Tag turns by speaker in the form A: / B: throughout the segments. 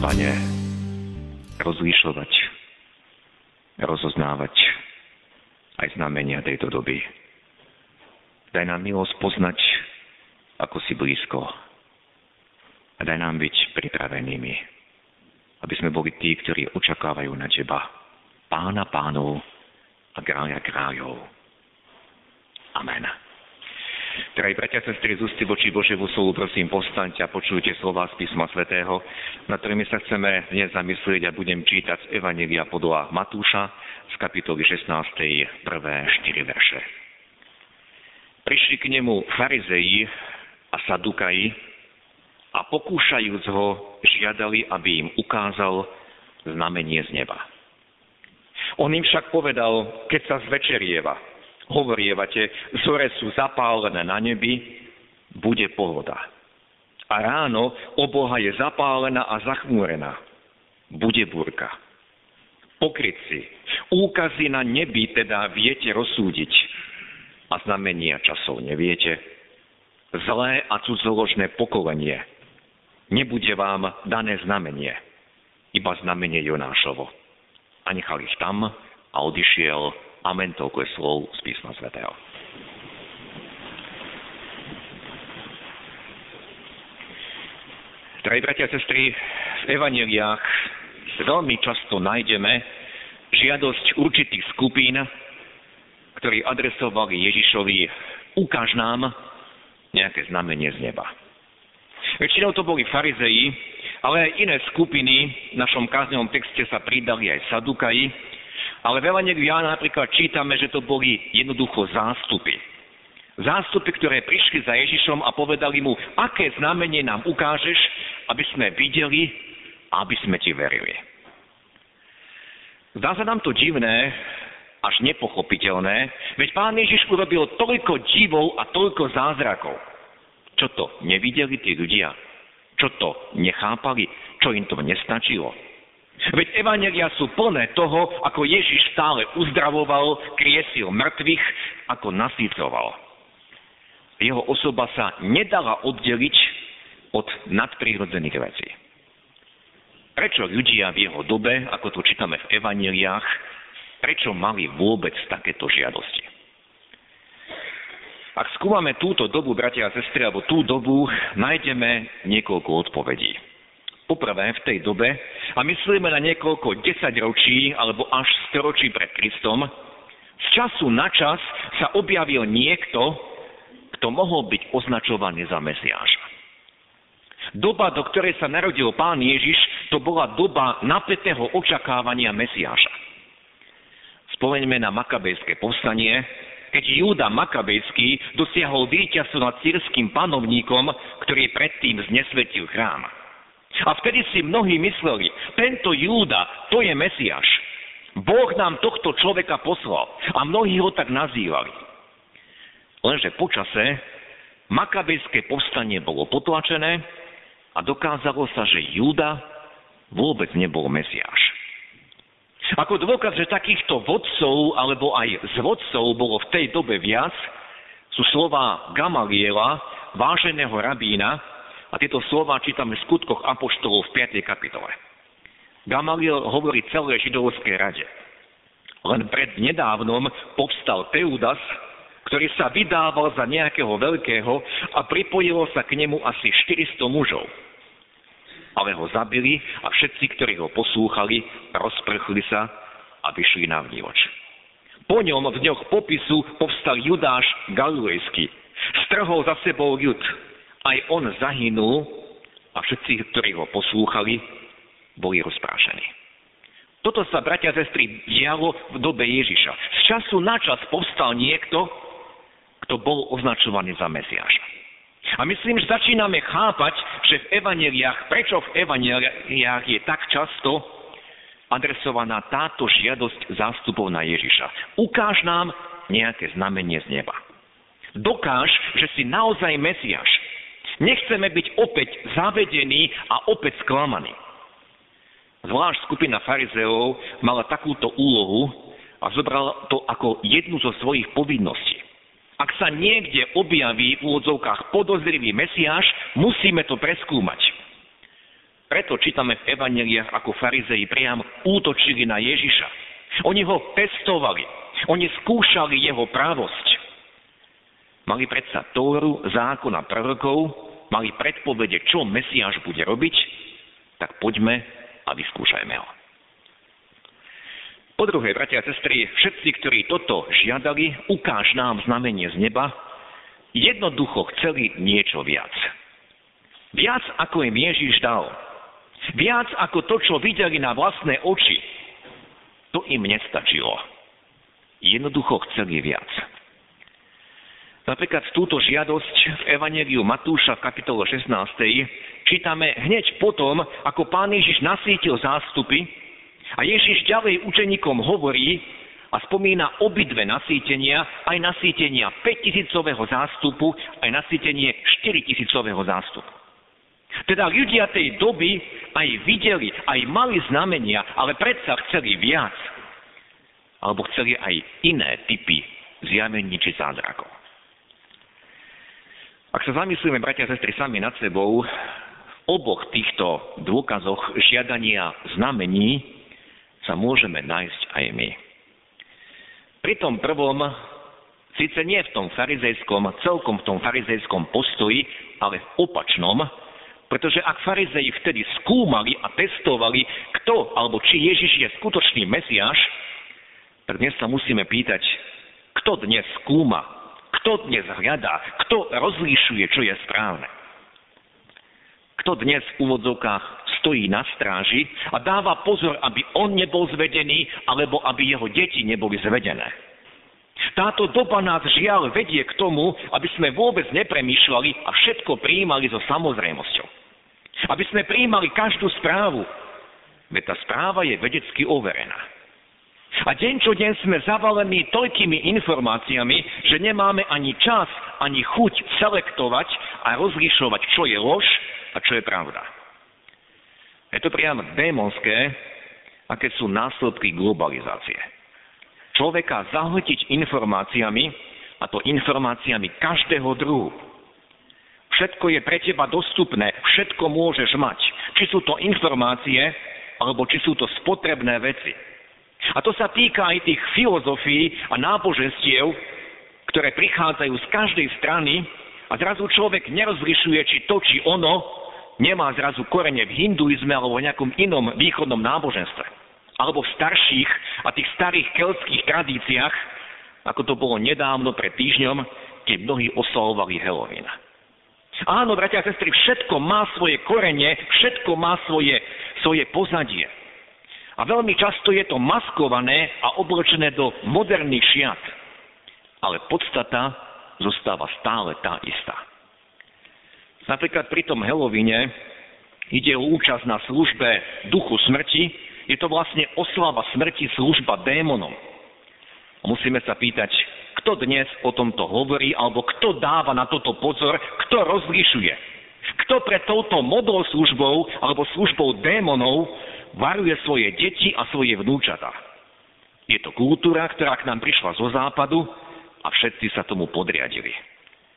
A: Pane, rozlišovať, rozoznávať aj znamenia tejto doby. Daj nám milosť poznať, ako si blízko. A daj nám byť pripravenými, aby sme boli tí, ktorí očakávajú na Teba, Pána pánov a kráľa kráľov. Amen. Drahí bratia, sestry, z ústy voči Božiemu slovu, prosím, postaňte a počujte slova z písma svätého, na ktorými sa chceme dnes zamyslieť a budem čítať z Evanelia podľa Matúša z kapitoly 16. prvé 4 verše. Prišli k nemu farizeji a sadukaji a pokúšajúc ho, žiadali, aby im ukázal znamenie z neba. On im však povedal, keď sa zvečerieva, hovorievate, zore sú zapálené na nebi, bude pohoda. A ráno oboha je zapálená a zachmúrená. Bude burka. Pokrytci, úkazy na nebi teda viete rozsúdiť a znamenia časov neviete. Zlé a cudzoložné pokolenie. Nebude vám dané znamenie, iba znamenie Jonášovo. A nechal ich tam a odišiel Amen, toľko je slov z písma svätého. Drahí bratia a sestry, v evaneliách veľmi často nájdeme žiadosť určitých skupín, ktorí adresovali Ježišovi, ukáž nám nejaké znamenie z neba. Väčšinou to boli farizeji, ale aj iné skupiny v našom káznevom texte sa pridali aj sadukaji, ale v Evangeliu Jána napríklad čítame, že to boli jednoducho zástupy. Zástupy, ktoré prišli za Ježišom a povedali mu, aké znamenie nám ukážeš, aby sme videli a aby sme ti verili. Zdá sa nám to divné, až nepochopiteľné, veď pán Ježiš urobil toľko divov a toľko zázrakov. Čo to nevideli tí ľudia? Čo to nechápali? Čo im to nestačilo? Veď evanelia sú plné toho, ako Ježiš stále uzdravoval, kriesil mŕtvych, ako nasýcoval. Jeho osoba sa nedala oddeliť od nadprírodzených vecí. Prečo ľudia v jeho dobe, ako to čítame v evaneliách, prečo mali vôbec takéto žiadosti? Ak skúmame túto dobu, bratia a sestry, alebo tú dobu, nájdeme niekoľko odpovedí. Poprvé v tej dobe, a myslíme na niekoľko desaťročí alebo až storočí pred Kristom, z času na čas sa objavil niekto, kto mohol byť označovaný za Mesiáša. Doba, do ktorej sa narodil pán Ježiš, to bola doba napätého očakávania Mesiáša. Spomeňme na makabejské povstanie, keď Júda Makabejský dosiahol víťazstvo nad sírským panovníkom, ktorý predtým znesvetil chrám. A vtedy si mnohí mysleli, tento Júda, to je Mesiáš. Boh nám tohto človeka poslal. A mnohí ho tak nazývali. Lenže počase makabejské povstanie bolo potlačené a dokázalo sa, že Júda vôbec nebol Mesiáš. Ako dôkaz, že takýchto vodcov alebo aj z vodcov bolo v tej dobe viac, sú slova Gamaliela, váženého rabína, a tieto slova čítame v skutkoch Apoštolov v 5. kapitole. Gamaliel hovorí celé židovskej rade. Len pred nedávnom povstal Teudas, ktorý sa vydával za nejakého veľkého a pripojilo sa k nemu asi 400 mužov. Ale ho zabili a všetci, ktorí ho poslúchali, rozprchli sa a vyšli na vnívoč. Po ňom v dňoch popisu povstal Judáš Galilejský. Strhol za sebou ľud aj on zahynul a všetci, ktorí ho poslúchali, boli rozprášení. Toto sa, bratia a sestry, dialo v dobe Ježiša. Z času na čas povstal niekto, kto bol označovaný za Mesiáša. A myslím, že začíname chápať, že v evaneliách, prečo v evaneliách je tak často adresovaná táto žiadosť zástupov na Ježiša. Ukáž nám nejaké znamenie z neba. Dokáž, že si naozaj Mesiaš. Nechceme byť opäť zavedení a opäť sklamaní. Zvlášť skupina farizeov mala takúto úlohu a zobrala to ako jednu zo svojich povinností. Ak sa niekde objaví v úvodzovkách podozrivý Mesiáš, musíme to preskúmať. Preto čítame v evaneliách, ako farizei priam útočili na Ježiša. Oni ho testovali, oni skúšali jeho právosť. Mali predsa Tóru, zákona prorokov, mali predpovede, čo Mesiáš bude robiť, tak poďme a vyskúšajme ho. Po druhé, bratia a sestry, všetci, ktorí toto žiadali, ukáž nám znamenie z neba, jednoducho chceli niečo viac. Viac, ako im Ježiš dal. Viac ako to, čo videli na vlastné oči. To im nestačilo. Jednoducho chceli viac. Napríklad túto žiadosť v Evangeliu Matúša v kapitole 16. čítame hneď potom, ako pán Ježiš nasítil zástupy a Ježiš ďalej učeníkom hovorí a spomína obidve nasýtenia, aj nasýtenia 5000 zástupu, aj nasýtenie 4000 zástupu. Teda ľudia tej doby aj videli, aj mali znamenia, ale predsa chceli viac. Alebo chceli aj iné typy zjavení či zázrakov. Ak sa zamyslíme, bratia a sestry, sami nad sebou, v oboch týchto dôkazoch žiadania znamení sa môžeme nájsť aj my. Pri tom prvom, síce nie v tom farizejskom, celkom v tom farizejskom postoji, ale v opačnom, pretože ak farizei vtedy skúmali a testovali, kto alebo či Ježiš je skutočný Mesiáš, tak dnes sa musíme pýtať, kto dnes skúma, kto dnes hľadá, kto rozlíšuje, čo je správne. Kto dnes v úvodzovkách stojí na stráži a dáva pozor, aby on nebol zvedený, alebo aby jeho deti neboli zvedené. Táto doba nás žiaľ vedie k tomu, aby sme vôbec nepremýšľali a všetko prijímali so samozrejmosťou. Aby sme prijímali každú správu. Veď tá správa je vedecky overená. A deň čo deň sme zavalení toľkými informáciami, že nemáme ani čas, ani chuť selektovať a rozlišovať, čo je lož a čo je pravda. Je to priam démonské, aké sú následky globalizácie. Človeka zahltiť informáciami, a to informáciami každého druhu. Všetko je pre teba dostupné, všetko môžeš mať. Či sú to informácie, alebo či sú to spotrebné veci. A to sa týka aj tých filozofií a náboženstiev, ktoré prichádzajú z každej strany a zrazu človek nerozlišuje, či to, či ono nemá zrazu korene v hinduizme alebo v nejakom inom východnom náboženstve. Alebo v starších a tých starých keltských tradíciách, ako to bolo nedávno pred týždňom, keď mnohí oslavovali Halloween. Áno, bratia a sestry, všetko má svoje korene, všetko má svoje, svoje pozadie. A veľmi často je to maskované a obločené do moderných šiat. Ale podstata zostáva stále tá istá. Napríklad pri tom Halloweene ide o účasť na službe duchu smrti, je to vlastne oslava smrti, služba démonom. Musíme sa pýtať, kto dnes o tomto hovorí, alebo kto dáva na toto pozor, kto rozlišuje. Kto pre touto modlou službou alebo službou démonov varuje svoje deti a svoje vnúčata. Je to kultúra, ktorá k nám prišla zo západu a všetci sa tomu podriadili.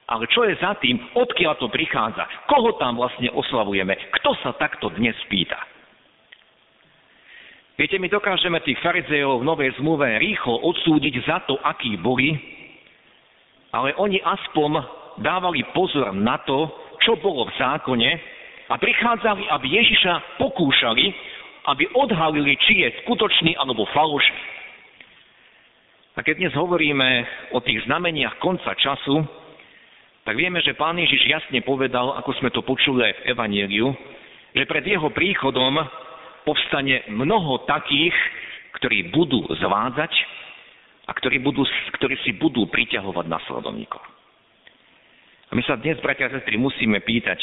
A: Ale čo je za tým, odkiaľ to prichádza? Koho tam vlastne oslavujeme? Kto sa takto dnes pýta? Viete, my dokážeme tých farizejov v Novej zmluve rýchlo odsúdiť za to, akí boli, ale oni aspoň dávali pozor na to, čo bolo v zákone a prichádzali, aby Ježiša pokúšali, aby odhalili, či je skutočný alebo falošný. A keď dnes hovoríme o tých znameniach konca času, tak vieme, že pán Ježiš jasne povedal, ako sme to počuli aj v Evanieliu, že pred jeho príchodom povstane mnoho takých, ktorí budú zvádzať a ktorí, budú, ktorí si budú priťahovať nasledovníkov. A my sa dnes, bratia a sestry, musíme pýtať,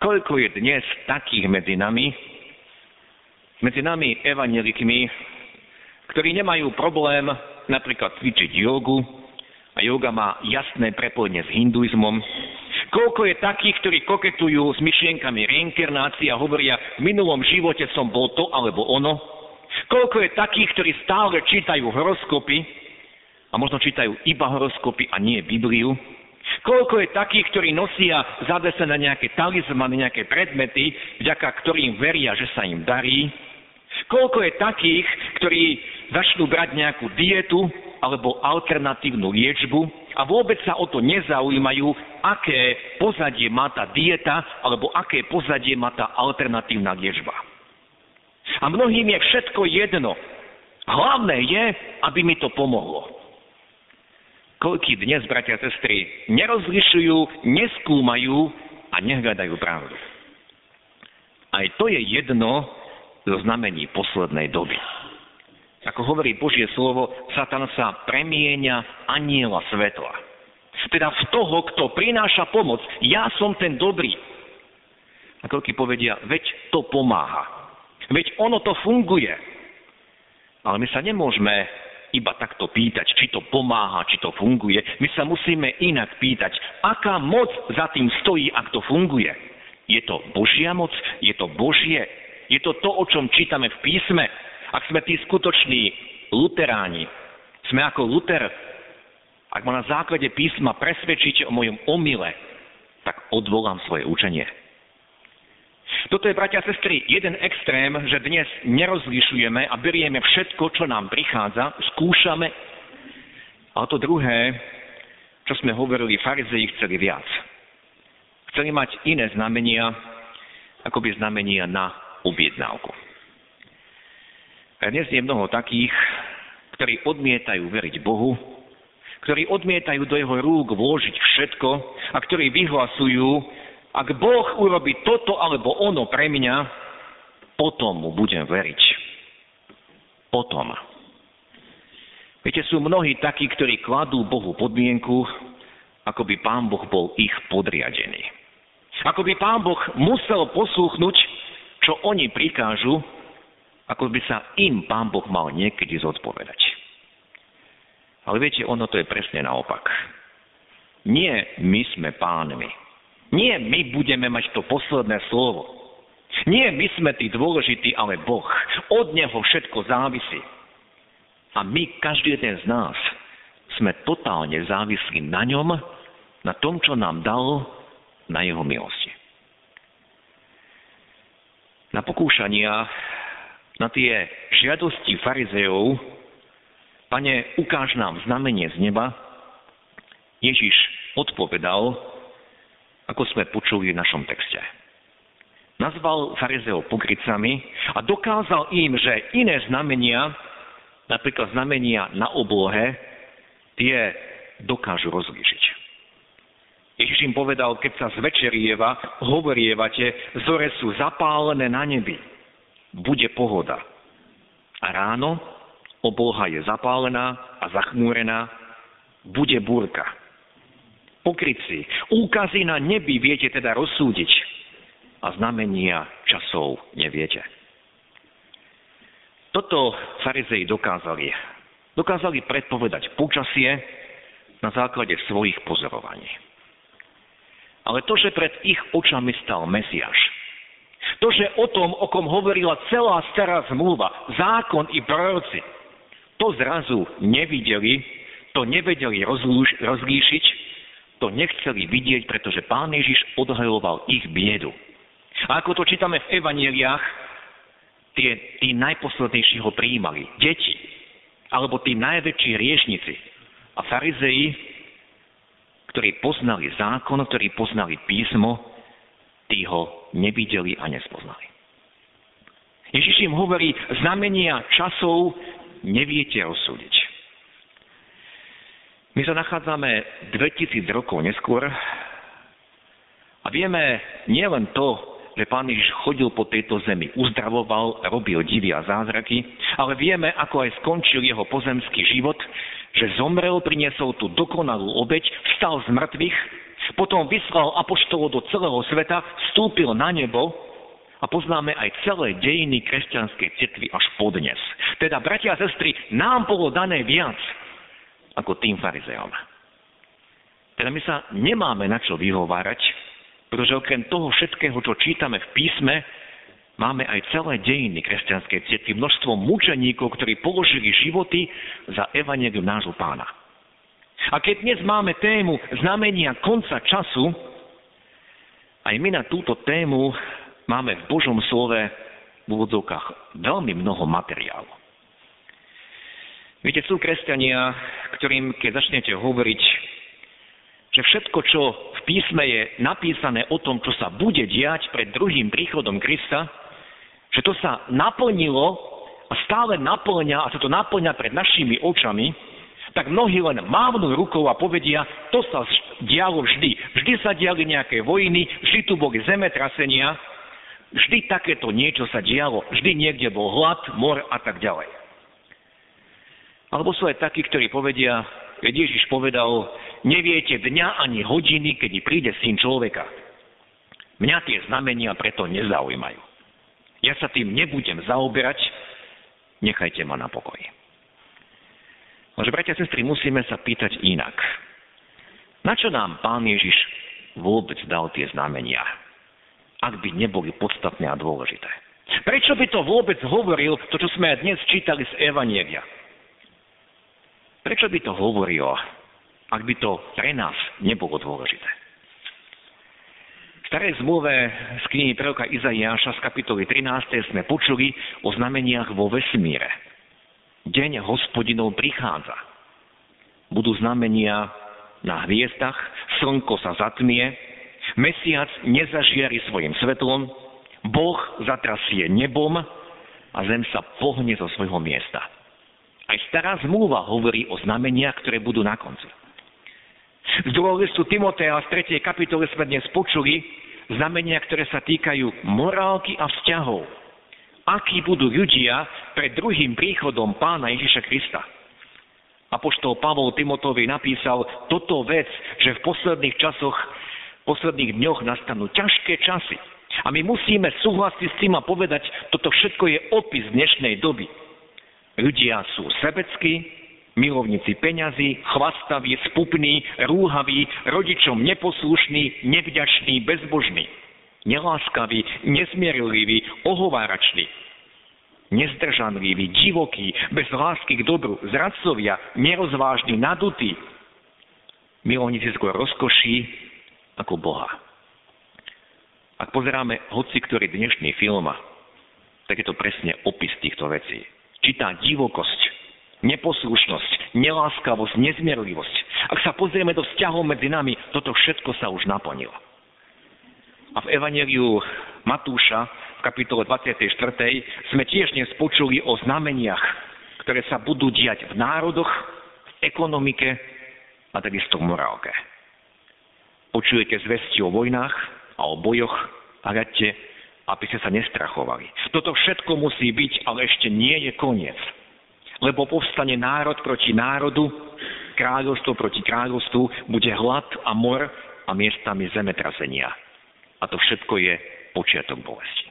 A: koľko je dnes takých medzi nami, medzi nami evanelikmi, ktorí nemajú problém napríklad cvičiť jogu, a yoga má jasné prepojenie s hinduizmom. Koľko je takých, ktorí koketujú s myšlienkami reinkarnácie a hovoria, v minulom živote som bol to alebo ono. Koľko je takých, ktorí stále čítajú horoskopy a možno čítajú iba horoskopy a nie Bibliu. Koľko je takých, ktorí nosia zadesené nejaké talizmany, nejaké predmety, vďaka ktorým veria, že sa im darí. Koľko je takých, ktorí začnú brať nejakú dietu alebo alternatívnu liečbu a vôbec sa o to nezaujímajú, aké pozadie má tá dieta alebo aké pozadie má tá alternatívna liečba. A mnohým je všetko jedno. Hlavné je, aby mi to pomohlo. Koľký dnes, bratia a sestry, nerozlišujú, neskúmajú a nehľadajú pravdu. Aj to je jedno zo znamení poslednej doby. Ako hovorí Božie slovo, Satan sa premieňa aniela svetla. Teda v toho, kto prináša pomoc. Ja som ten dobrý. A koľky povedia, veď to pomáha. Veď ono to funguje. Ale my sa nemôžeme iba takto pýtať, či to pomáha, či to funguje. My sa musíme inak pýtať, aká moc za tým stojí, ak to funguje. Je to Božia moc? Je to Božie? Je to to, o čom čítame v písme? Ak sme tí skutoční luteráni, sme ako Luther, ak ma na základe písma presvedčíte o mojom omyle, tak odvolám svoje učenie. Toto je, bratia a sestry, jeden extrém, že dnes nerozlišujeme a berieme všetko, čo nám prichádza, skúšame. A to druhé, čo sme hovorili, farizei chceli viac. Chceli mať iné znamenia, ako by znamenia na objednávku. Dnes je mnoho takých, ktorí odmietajú veriť Bohu, ktorí odmietajú do jeho rúk vložiť všetko a ktorí vyhlasujú, ak Boh urobí toto alebo ono pre mňa, potom mu budem veriť. Potom. Viete, sú mnohí takí, ktorí kladú Bohu podmienku, ako by Pán Boh bol ich podriadený. Ako by Pán Boh musel poslúchnuť, čo oni prikážu, ako by sa im Pán Boh mal niekedy zodpovedať. Ale viete, ono to je presne naopak. Nie my sme pánmi. Nie my budeme mať to posledné slovo. Nie my sme tí dôležití, ale Boh. Od Neho všetko závisí. A my, každý jeden z nás, sme totálne závislí na ňom, na tom, čo nám dal, na jeho milosti. Na pokúšania na tie žiadosti farizejov, pane, ukáž nám znamenie z neba, Ježiš odpovedal, ako sme počuli v našom texte. Nazval farizeov pokrycami a dokázal im, že iné znamenia, napríklad znamenia na oblohe, tie dokážu rozlíšiť. Ježiš im povedal, keď sa zvečerieva, hovorievate, zore sú zapálené na nebi bude pohoda. A ráno obloha je zapálená a zachmúrená, bude búrka. Pokryci, úkazy na nebi viete teda rozsúdiť a znamenia časov neviete. Toto farizei dokázali. Dokázali predpovedať počasie na základe svojich pozorovaní. Ale to, že pred ich očami stal Mesiáš, to, že o tom, o kom hovorila celá stará zmluva, zákon i proroci, to zrazu nevideli, to nevedeli rozlíšiť, to nechceli vidieť, pretože pán Ježiš odhajoval ich biedu. A ako to čítame v evaneliách, tie, tí najposlednejší ho prijímali. Deti, alebo tí najväčší riešnici. A farizei, ktorí poznali zákon, ktorí poznali písmo, tí ho nevideli a nespoznali. Ježiš im hovorí, znamenia časov neviete rozsúdiť. My sa nachádzame 2000 rokov neskôr a vieme nielen to, že pán Ježiš chodil po tejto zemi, uzdravoval, robil divy a zázraky, ale vieme, ako aj skončil jeho pozemský život, že zomrel, priniesol tú dokonalú obeď, vstal z mŕtvych Potom vyslal apoštolov do celého sveta, vstúpil na nebo a poznáme aj celé dejiny kresťanskej cirkvi až podnes. Teda, bratia a sestry, nám bolo dané viac ako tým farizeom. Teda my sa nemáme na čo vyhovárať, pretože okrem toho všetkého, čo čítame v písme, máme aj celé dejiny kresťanskej cirkvi, množstvo mučeníkov, ktorí položili životy za evanelium nášho pána. A keď dnes máme tému znamenia konca času, aj my na túto tému máme v Božom slove v úvodzovkách veľmi mnoho materiálu. Viete, sú kresťania, ktorým keď začnete hovoriť, že všetko, čo v písme je napísané o tom, čo sa bude diať pred druhým príchodom Krista, že to sa naplnilo a stále naplňa a sa to naplňa pred našimi očami, tak mnohí len mávnu rukou a povedia, to sa dialo vždy. Vždy sa diali nejaké vojny, vždy tu boli zemetrasenia, vždy takéto niečo sa dialo, vždy niekde bol hlad, mor a tak ďalej. Alebo sú aj takí, ktorí povedia, keď Ježiš povedal, neviete dňa ani hodiny, kedy príde syn človeka. Mňa tie znamenia preto nezaujímajú. Ja sa tým nebudem zaoberať, nechajte ma na pokoji. Ale bratia a sestry, musíme sa pýtať inak. Na čo nám pán Ježiš vôbec dal tie znamenia, ak by neboli podstatné a dôležité? Prečo by to vôbec hovoril, to, čo sme dnes čítali z Evanielia? Prečo by to hovoril, ak by to pre nás nebolo dôležité? Starej zmluve z knihy proroka Izaiáša z kapitoly 13. sme počuli o znameniach vo vesmíre. Deň hospodinov prichádza. Budú znamenia na hviezdach, slnko sa zatmie, mesiac nezažiari svojim svetlom, Boh zatrasie nebom a zem sa pohne zo svojho miesta. Aj stará zmluva hovorí o znameniach, ktoré budú na konci. Z druhého listu Timotea z 3. kapitole sme dnes počuli znamenia, ktoré sa týkajú morálky a vzťahov. Akí budú ľudia pred druhým príchodom pána Ježiša Krista. Apoštol Pavol Timotovi napísal toto vec, že v posledných časoch, v posledných dňoch nastanú ťažké časy. A my musíme súhlasiť s tým a povedať, toto všetko je opis dnešnej doby. Ľudia sú sebeckí, milovníci peňazí, chvastaví, spupní, rúhaví, rodičom neposlušní, nevďační, bezbožní, neláskaví, nezmierliví, ohovárační, nezdržanliví, divokí, bez lásky k dobru, zradcovia, nerozvážni, nadutí, milovníci skôr rozkoší ako Boha. Ak pozeráme hoci ktorý dnešný film, tak je to presne opis týchto vecí. Čítá divokosť, neposlušnosť, neláskavosť, nezmierlivosť. Ak sa pozrieme do vzťahov medzi nami, toto všetko sa už naplnilo. A v Evangeliu Matúša v kapitole 24. sme tiež dnes počuli o znameniach, ktoré sa budú diať v národoch, v ekonomike a takisto v morálke. Počujete zvesti o vojnách a o bojoch a radte, aby ste sa nestrachovali. Toto všetko musí byť, ale ešte nie je koniec lebo povstane národ proti národu, kráľovstvo proti kráľovstvu, bude hlad a mor a miestami zemetrasenia. A to všetko je počiatok bolesti.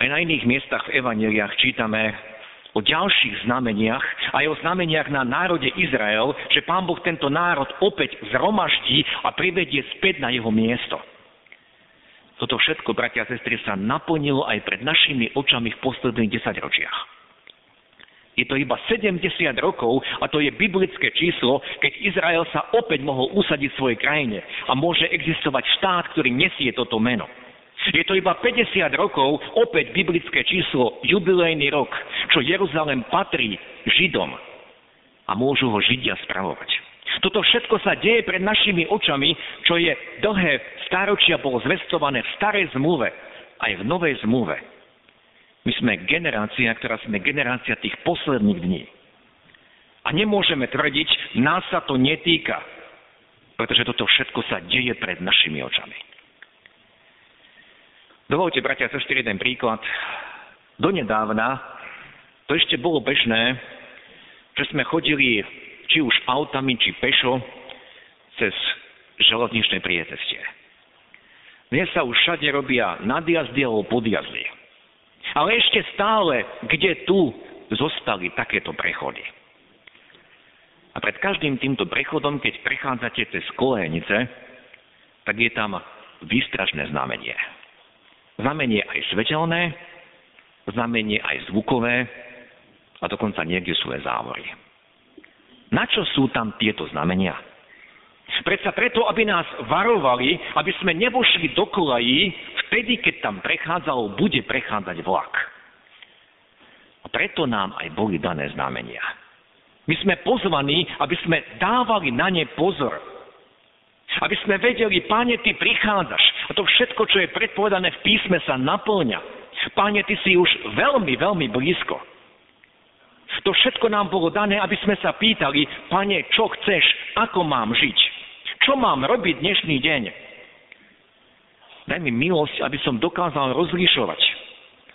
A: Aj na iných miestach v evaneliách čítame o ďalších znameniach, aj o znameniach na národe Izrael, že pán Boh tento národ opäť zromaždí a privedie späť na jeho miesto. Toto všetko, bratia a sestry, sa naplnilo aj pred našimi očami v posledných desaťročiach. Je to iba 70 rokov a to je biblické číslo, keď Izrael sa opäť mohol usadiť v svojej krajine a môže existovať štát, ktorý nesie toto meno. Je to iba 50 rokov, opäť biblické číslo, jubilejný rok, čo Jeruzalem patrí Židom a môžu ho Židia spravovať. Toto všetko sa deje pred našimi očami, čo je dlhé stáročia bolo zvestované v starej zmluve, aj v novej zmluve. My sme generácia, ktorá sme generácia tých posledných dní. A nemôžeme tvrdiť, nás sa to netýka, pretože toto všetko sa deje pred našimi očami. Dovolte, bratia a sestry, jeden príklad. Donedávna to ešte bolo bežné, že sme chodili či už autami, či pešo cez železničnej priecestie. Dnes sa už všade robia nadjazdy alebo podjazdy. Ale ešte stále, kde tu zostali takéto prechody. A pred každým týmto prechodom, keď prechádzate cez kolenice, tak je tam výstražné znamenie. Znamenie aj svetelné, znamenie aj zvukové a dokonca niekde sú aj závory. Na čo sú tam tieto znamenia? Predsa preto, aby nás varovali, aby sme nevošli do kolají vtedy, keď tam prechádzal, bude prechádzať vlak. A preto nám aj boli dané znamenia. My sme pozvaní, aby sme dávali na ne pozor. Aby sme vedeli, páne, ty prichádzaš. A to všetko, čo je predpovedané v písme, sa naplňa. Páne, ty si už veľmi, veľmi blízko. To všetko nám bolo dané, aby sme sa pýtali, pane, čo chceš, ako mám žiť, čo mám robiť dnešný deň. Daj mi milosť, aby som dokázal rozlišovať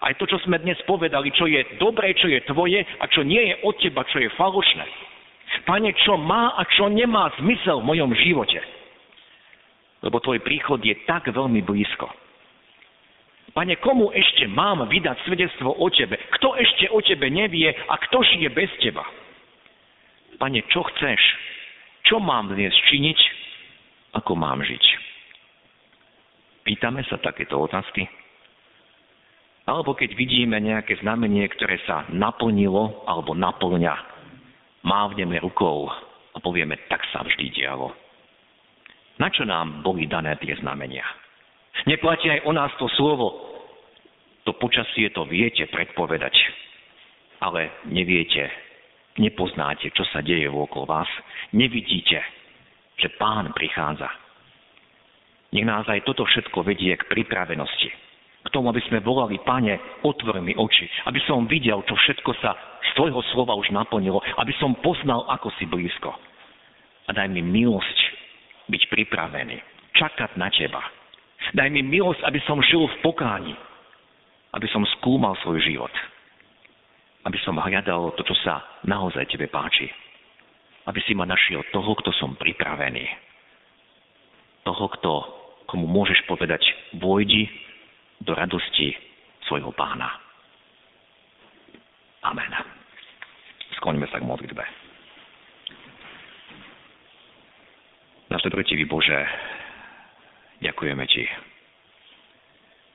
A: aj to, čo sme dnes povedali, čo je dobré, čo je tvoje a čo nie je od teba, čo je falošné. Pane, čo má a čo nemá zmysel v mojom živote. Lebo tvoj príchod je tak veľmi blízko. Pane, komu ešte mám vydať svedectvo o Tebe? Kto ešte o Tebe nevie a kto žije bez Teba? Pane, čo chceš? Čo mám dnes činiť? Ako mám žiť? Pýtame sa takéto otázky? Alebo keď vidíme nejaké znamenie, ktoré sa naplnilo alebo naplňa, mávneme rukou a povieme, tak sa vždy dialo. Na čo nám boli dané tie znamenia? Neplatí aj o nás to slovo. To počasie to viete predpovedať, ale neviete, nepoznáte, čo sa deje okolo vás. Nevidíte, že pán prichádza. Nech nás aj toto všetko vedie k pripravenosti. K tomu, aby sme volali, pane, otvor mi oči, aby som videl, čo všetko sa z tvojho slova už naplnilo, aby som poznal, ako si blízko. A daj mi milosť byť pripravený, čakať na teba, Daj mi milosť, aby som žil v pokáni. Aby som skúmal svoj život. Aby som hľadal to, čo sa naozaj tebe páči. Aby si ma našiel toho, kto som pripravený. Toho, kto, komu môžeš povedať, vojdi do radosti svojho pána. Amen. Skloňme sa k modlitbe. Náš dobrotivý Bože, Ďakujeme Ti,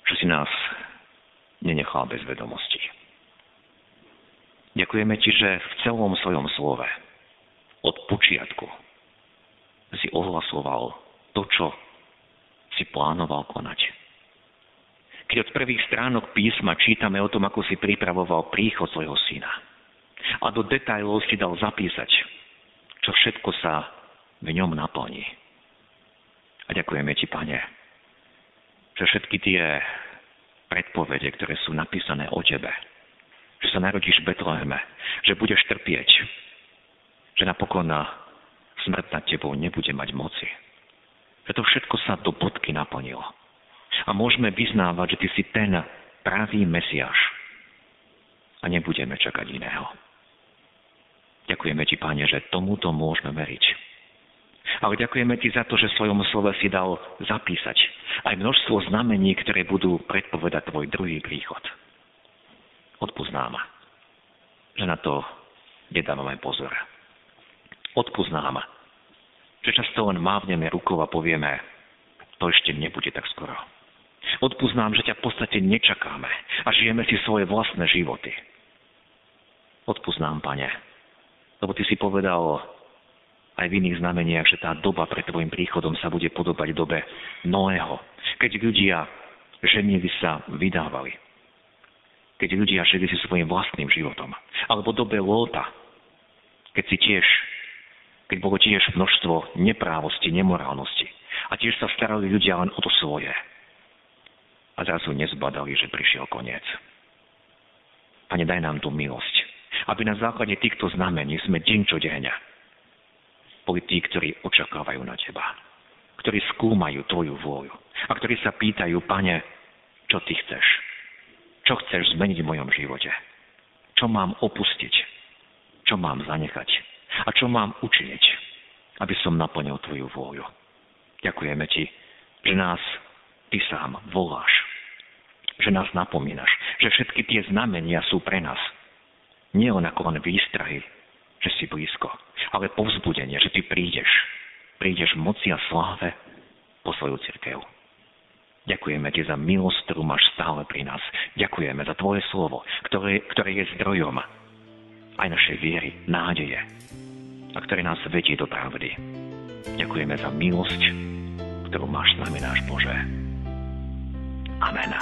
A: že si nás nenechal bez vedomosti. Ďakujeme Ti, že v celom svojom slove od počiatku si ohlasoval to, čo si plánoval konať. Keď od prvých stránok písma čítame o tom, ako si pripravoval príchod svojho syna a do detajlov si dal zapísať, čo všetko sa v ňom naplní. A ďakujeme Ti, Pane, že všetky tie predpovede, ktoré sú napísané o Tebe, že sa narodíš v Betleheme, že budeš trpieť, že napokon smrť nad Tebou nebude mať moci. Že všetko sa do bodky naplnilo. A môžeme vyznávať, že Ty si ten pravý Mesiáš. A nebudeme čakať iného. Ďakujeme Ti, Pane, že tomuto môžeme veriť ale ďakujeme Ti za to, že svojom slove si dal zapísať aj množstvo znamení, ktoré budú predpovedať Tvoj druhý príchod. Odpoznám, že na to nedávame pozor. Odpoznám, že často len mávneme rukou a povieme, to ešte nebude tak skoro. Odpoznám, že ťa v podstate nečakáme a žijeme si svoje vlastné životy. Odpoznám, pane, lebo ty si povedal, aj v iných znameniach, že tá doba pred tvojim príchodom sa bude podobať dobe Noého, keď ľudia ženili sa vydávali. Keď ľudia žili si svojim vlastným životom. Alebo dobe Lóta, keď si tiež, keď bolo tiež množstvo neprávosti, nemorálnosti. A tiež sa starali ľudia len o to svoje. A zrazu nezbadali, že prišiel koniec. Pane, daj nám tú milosť, aby na základe týchto znamení sme deň čo deň boli tí, ktorí očakávajú na teba. Ktorí skúmajú tvoju vôľu. A ktorí sa pýtajú, pane, čo ty chceš? Čo chceš zmeniť v mojom živote? Čo mám opustiť? Čo mám zanechať? A čo mám učiniť, aby som naplnil tvoju vôľu? Ďakujeme Ti, že nás Ty sám voláš, že nás napomínaš, že všetky tie znamenia sú pre nás. Nie len ako len výstrahy, že si blízko, ale povzbudenie, že Ty prídeš. Prídeš moci a sláve po svoju cirkev. Ďakujeme Ti za milosť, ktorú máš stále pri nás. Ďakujeme za Tvoje slovo, ktoré, ktoré je zdrojom aj našej viery, nádeje a ktoré nás vedie do pravdy. Ďakujeme za milosť, ktorú máš s nami, náš Bože. Amen.